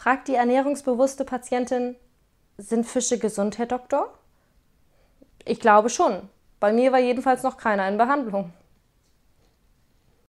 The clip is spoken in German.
fragt die ernährungsbewusste Patientin, sind Fische gesund, Herr Doktor? Ich glaube schon. Bei mir war jedenfalls noch keiner in Behandlung.